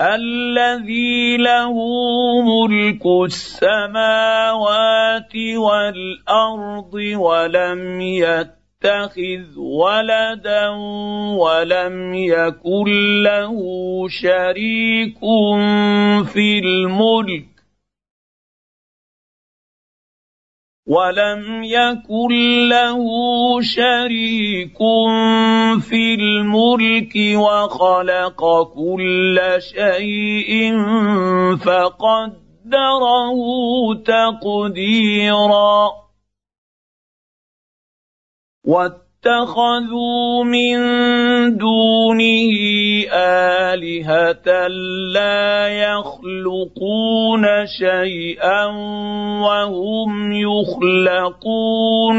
الذي له ملك السماوات والأرض ولم يتخذ ولدا ولم يكن له شريك في الملك ولم يكن له شريك في الملك وخلق كل شيء فقدره تقديرا اتخذوا من دونه آلهة لا يخلقون شيئا وهم يخلقون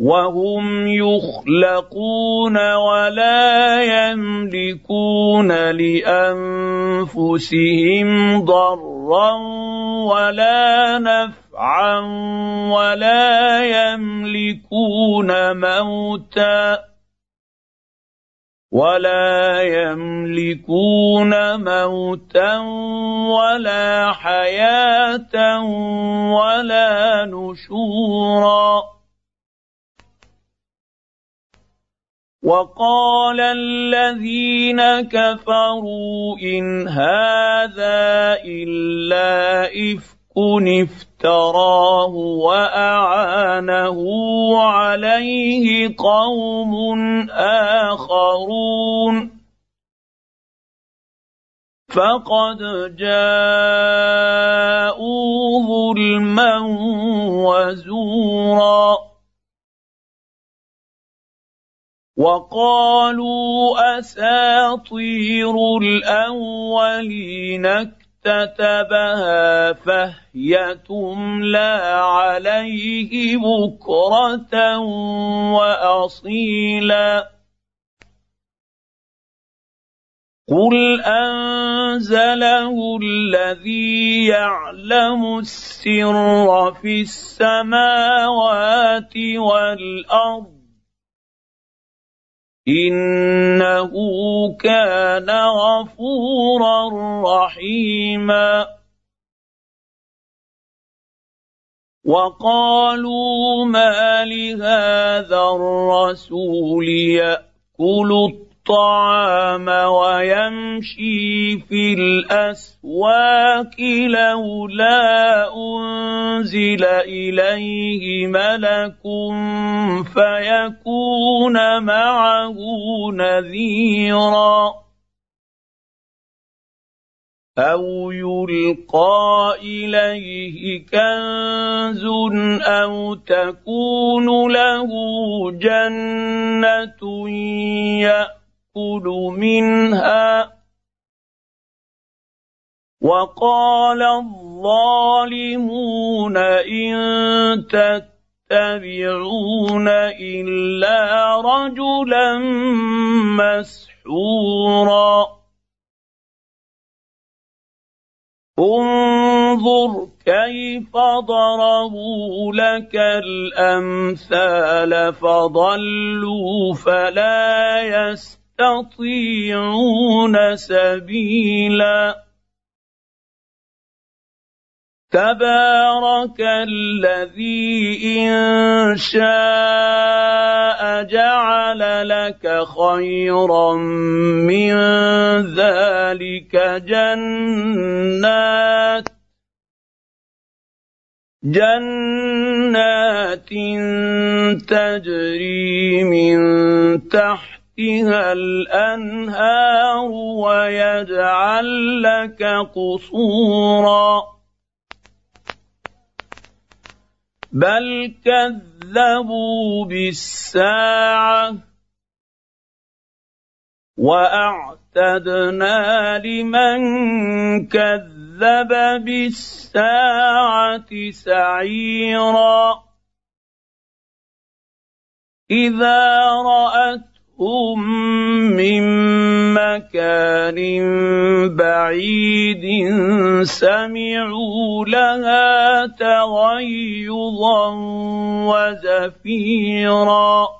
وهم يخلقون ولا يملكون لانفسهم ضرا ولا نفعا ولا يملكون موتا ولا يملكون موتا ولا حياه ولا نشورا وقال الذين كفروا إن هذا إلا إفك افتراه وأعانه عليه قوم آخرون. فقد جاءوا ظلما وزورا. وقالوا أساطير الأولين اكتتبها فهي تملى عليه بكرة وأصيلا. قل انزله الذي يعلم السر في السماوات والارض إنه كان غفورا رحيما. وقالوا ما لهذا الرسول يأكل الطعام ويمشي في الأسواق لولا أنزل إليه ملك فيكون معه نذيرا أو يلقى إليه كنز أو تكون له جنة يأ يأكل منها. وقال الظالمون إن تتبعون إلا رجلا مسحورا. انظر كيف ضربوا لك الأمثال فضلوا فلا يستطيعون سبيلا. تبارك الذي إن شاء جعل لك خيرا من ذلك جنات. جنات تجري من تحتها الأنهار ويجعل لك قصورا. بل كذبوا بالساعة وأعتدنا لمن كذب بالساعة سعيرا. إذا راتهم من مكان بعيد سمعوا لها تغيظا وزفيرا.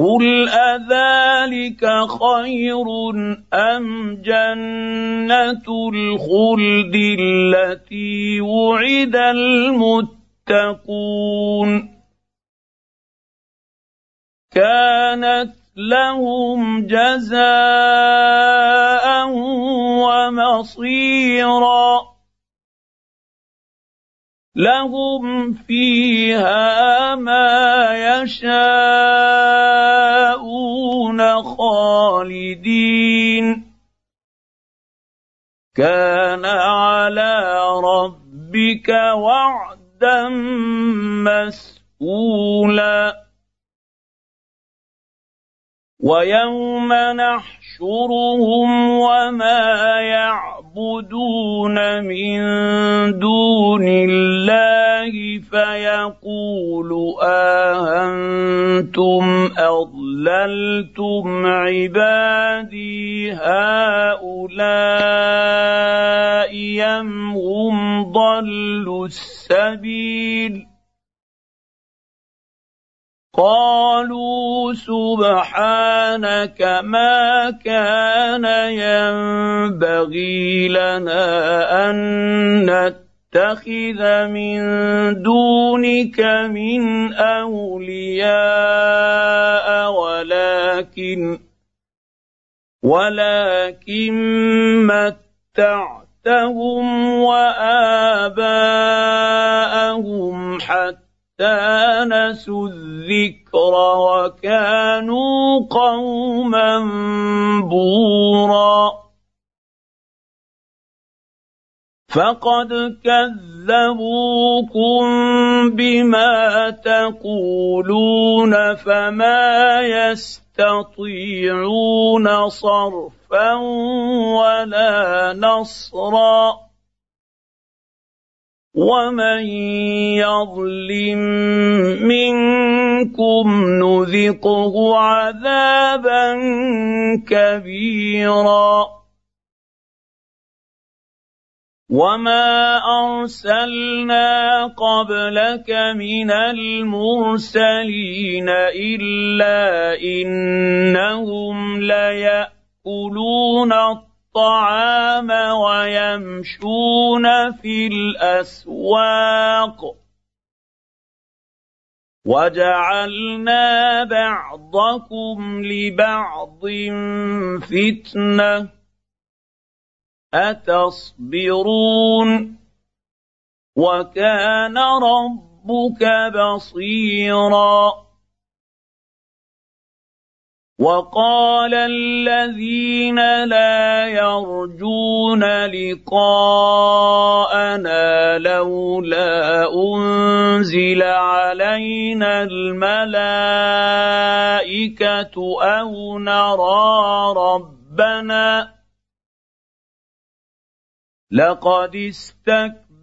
قل اذلك خير ام جنه الخلد التي وعد المتقون كانت لهم جزاء ومصيرا لهم فيها ما يشاءون خالدين. كان على ربك وعدا مسئولا ويوم نحشرهم وما يعبدون من دون الله فيقول آهنتم أضللتم عبادي هؤلاء أم هم ضلوا السبيل قالوا سبحانك ما كان ينبغي لنا أن نتخذ من دونك من أولياء ولكن ولكن متعتهم وآباءهم حتى نسوا الذكر وكانوا قوما بورا. فقد كذبوكم بما تقولون فما يستطيعون صرفا ولا نصرا. ومن يظلم منكم نذقه عذابا كبيرا وما ارسلنا قبلك من المرسلين الا انهم لياكلون الطعام ويمشون في الأسواق. وجعلنا بعضكم لبعض فتنة. أتصبرون؟ وكان ربك بصيرا. وقال الذين لا يرجون لقاءنا لولا أنزل علينا الملائكة أو نرى ربنا لقد استكبروا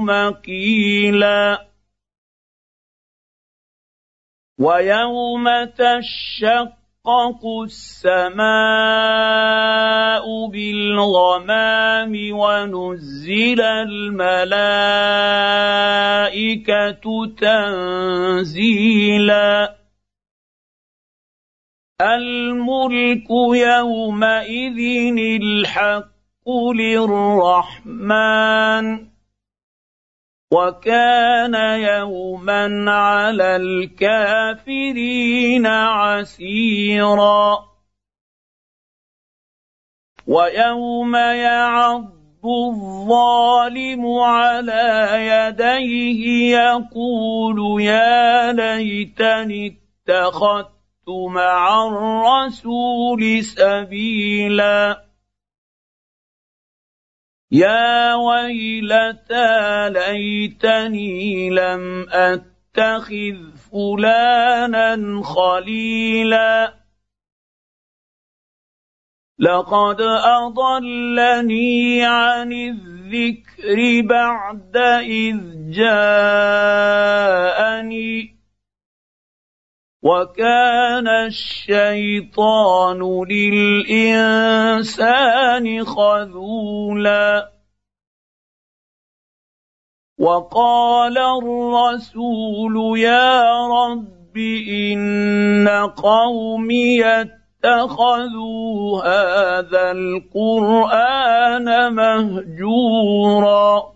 مقيلا. ويوم تشق تشقق السماء بالغمام ونزل الملائكة تنزيلا. الملك يومئذ الحق للرحمن. وكان يوما على الكافرين عسيرا. ويوم يعض الظالم على يديه يقول يا ليتني اتخذت مع الرسول سبيلا. يا ويلتى ليتني لم أتخذ فلانا خليلا. لقد أضلني عن الذكر بعد إذ جاءني. وكان الشيطان للإنسان خذولا. وقال الرسول يا رب إن قومي اتخذوا هذا القرآن مهجورا.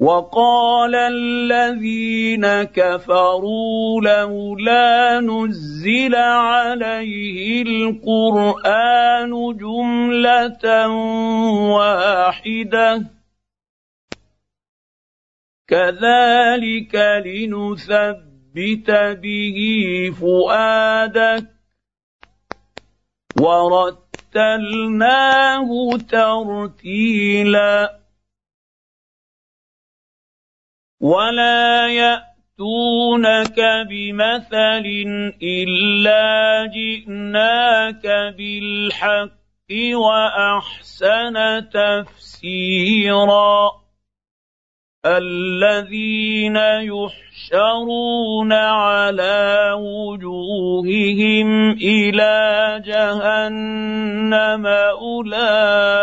وقال الذين كفروا لولا نزل عليه القرآن جملة واحدة. كذلك لنثبت به فؤادك. ورتلناه ترتيلا. ولا ياتونك بمثل الا جئناك بالحق واحسن تفسيرا الذين يحشرون على وجوههم إلى جهنم أولئك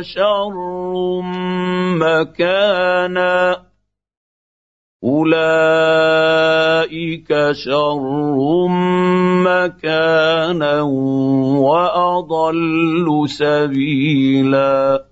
شر مكانا. أولئك شر مكانا وأضل سبيلا.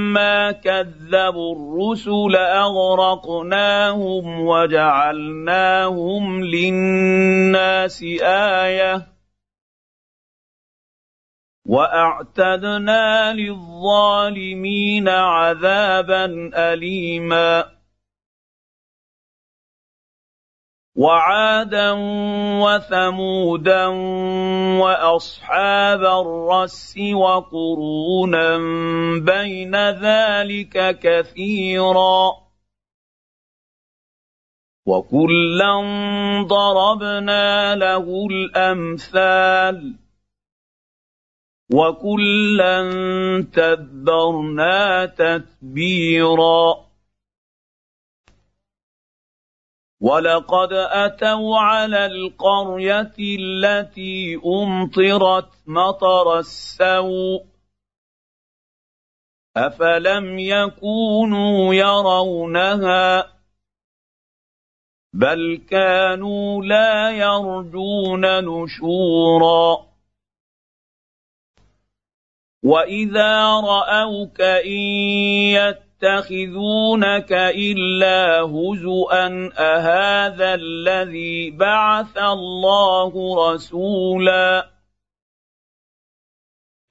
كذبوا الرسل اغرقناهم وجعلناهم للناس إيه واعتدنا للظالمين عذابا اليما وعادا وثمودا وأصحاب الرس وقرونا بين ذلك كثيرا وكلا ضربنا له الأمثال وكلا تبرنا تتبيرا ولقد اتوا على القريه التي امطرت مطر السوء افلم يكونوا يرونها بل كانوا لا يرجون نشورا واذا راوك ان يتخذونك إلا هزءا أهذا الذي بعث الله رسولا؟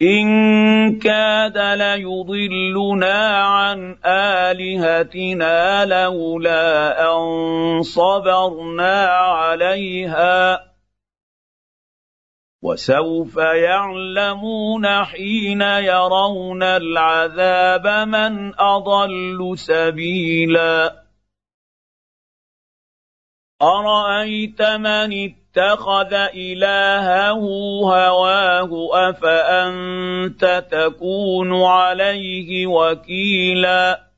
إن كاد ليضلنا عن آلهتنا لولا أن صبرنا عليها. وسوف يعلمون حين يرون العذاب من أضل سبيلا. أرأيت من اتخذ إلهه هواه؟ أفأنت تكون عليه وكيلا؟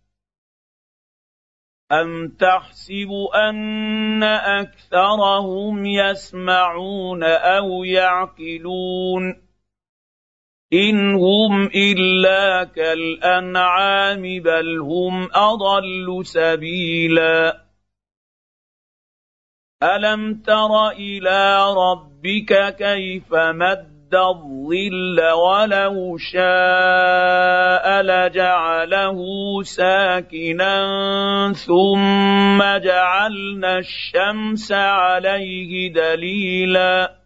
ام تحسب ان اكثرهم يسمعون أو يعقلون ان هم الا كالانعام بل هم اضل سبيلا الم تر إلى ربك كيف مد الظل ولو شاء لجعله ساكنا ثم جعلنا الشمس عليه دليلا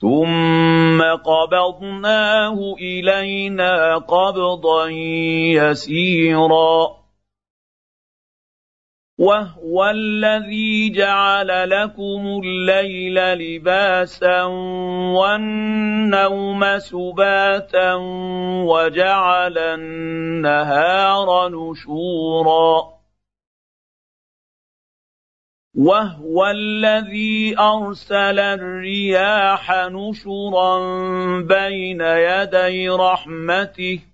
ثم قبضناه إلينا قبضا يسيرا وهو الذي جعل لكم الليل لباسا والنوم سباتا وجعل النهار نشورا وهو الذي ارسل الرياح نشرا بين يدي رحمته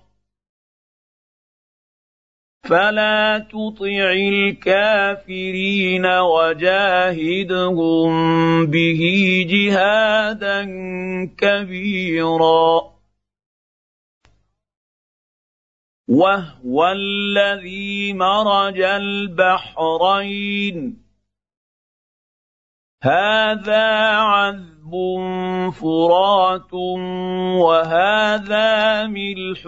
فلا تطع الكافرين وجاهدهم به جهادا كبيرا وهو الذي مرج البحرين هذا عذب فرات وهذا ملح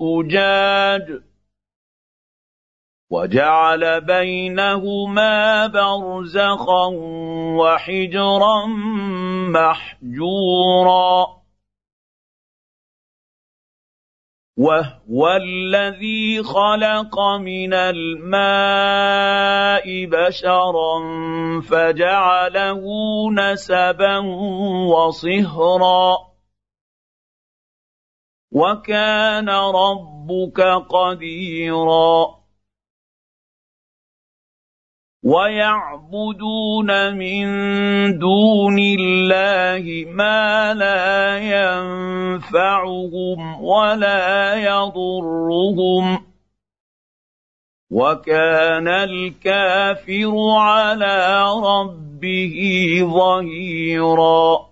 اجاج وجعل بينهما برزخا وحجرا محجورا. وهو الذي خلق من الماء بشرا فجعله نسبا وصهرا. وكان ربك قديرا. ويعبدون من دون الله ما لا ينفعهم ولا يضرهم. وكان الكافر على ربه ظهيرا.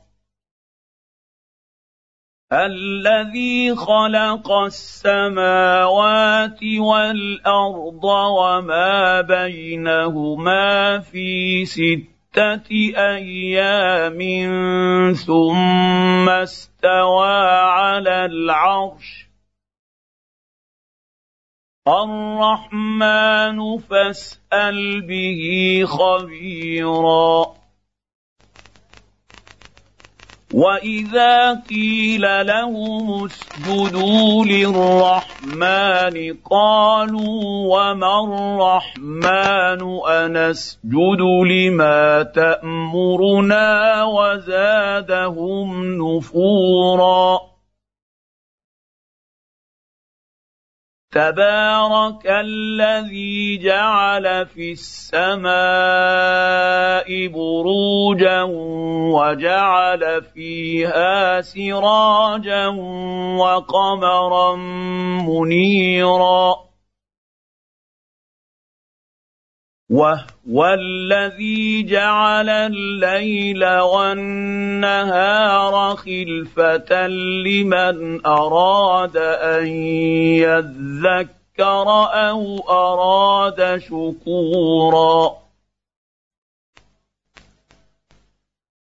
الذي خلق السماوات والأرض وما بينهما في ستة أيام ثم استوى على العرش. الرحمن فاسأل به خبيرا. واذا قيل لهم اسجدوا للرحمن قالوا وما الرحمن انسجد لما تامرنا وزادهم نفورا تبارك الذي جعل في السماء بروجا وجعل فيها سراجا وقمرا منيرا وهو الذي جعل الليل والنهار خلفه لمن اراد ان يذكر أو اراد شكورا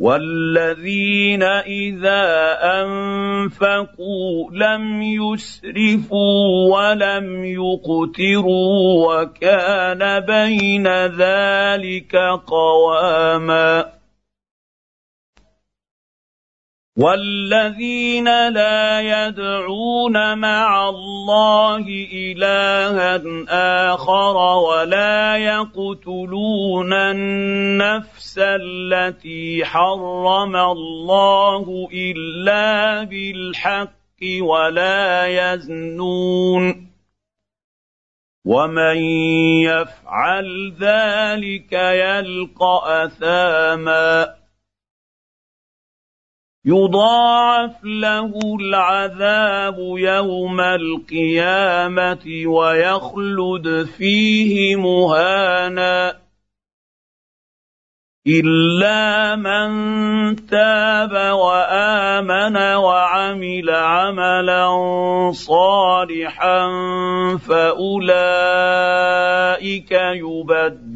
والذين اذا انفقوا لم يسرفوا ولم يقتروا وكان بين ذلك قواما والذين لا يدعون مع الله إلها آخر ولا يقتلون النفس التي حرم الله إلا بالحق ولا يزنون ومن يفعل ذلك يلقى أثاما يضاعف له العذاب يوم القيامة ويخلد فيه مهانا إلا من تاب وآمن وعمل عملا صالحا فأولئك يبدل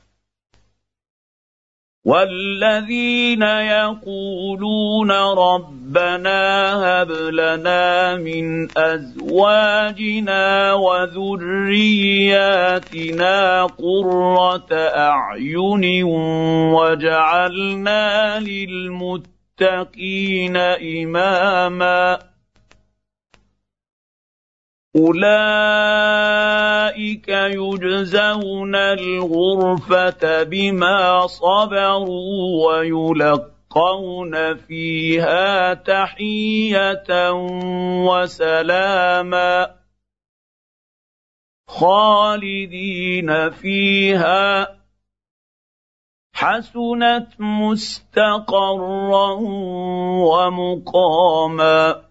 والذين يقولون ربنا هب لنا من ازواجنا وذرياتنا قره اعين وجعلنا للمتقين اماما اولئك يجزون الغرفه بما صبروا ويلقون فيها تحيه وسلاما خالدين فيها حسنت مستقرا ومقاما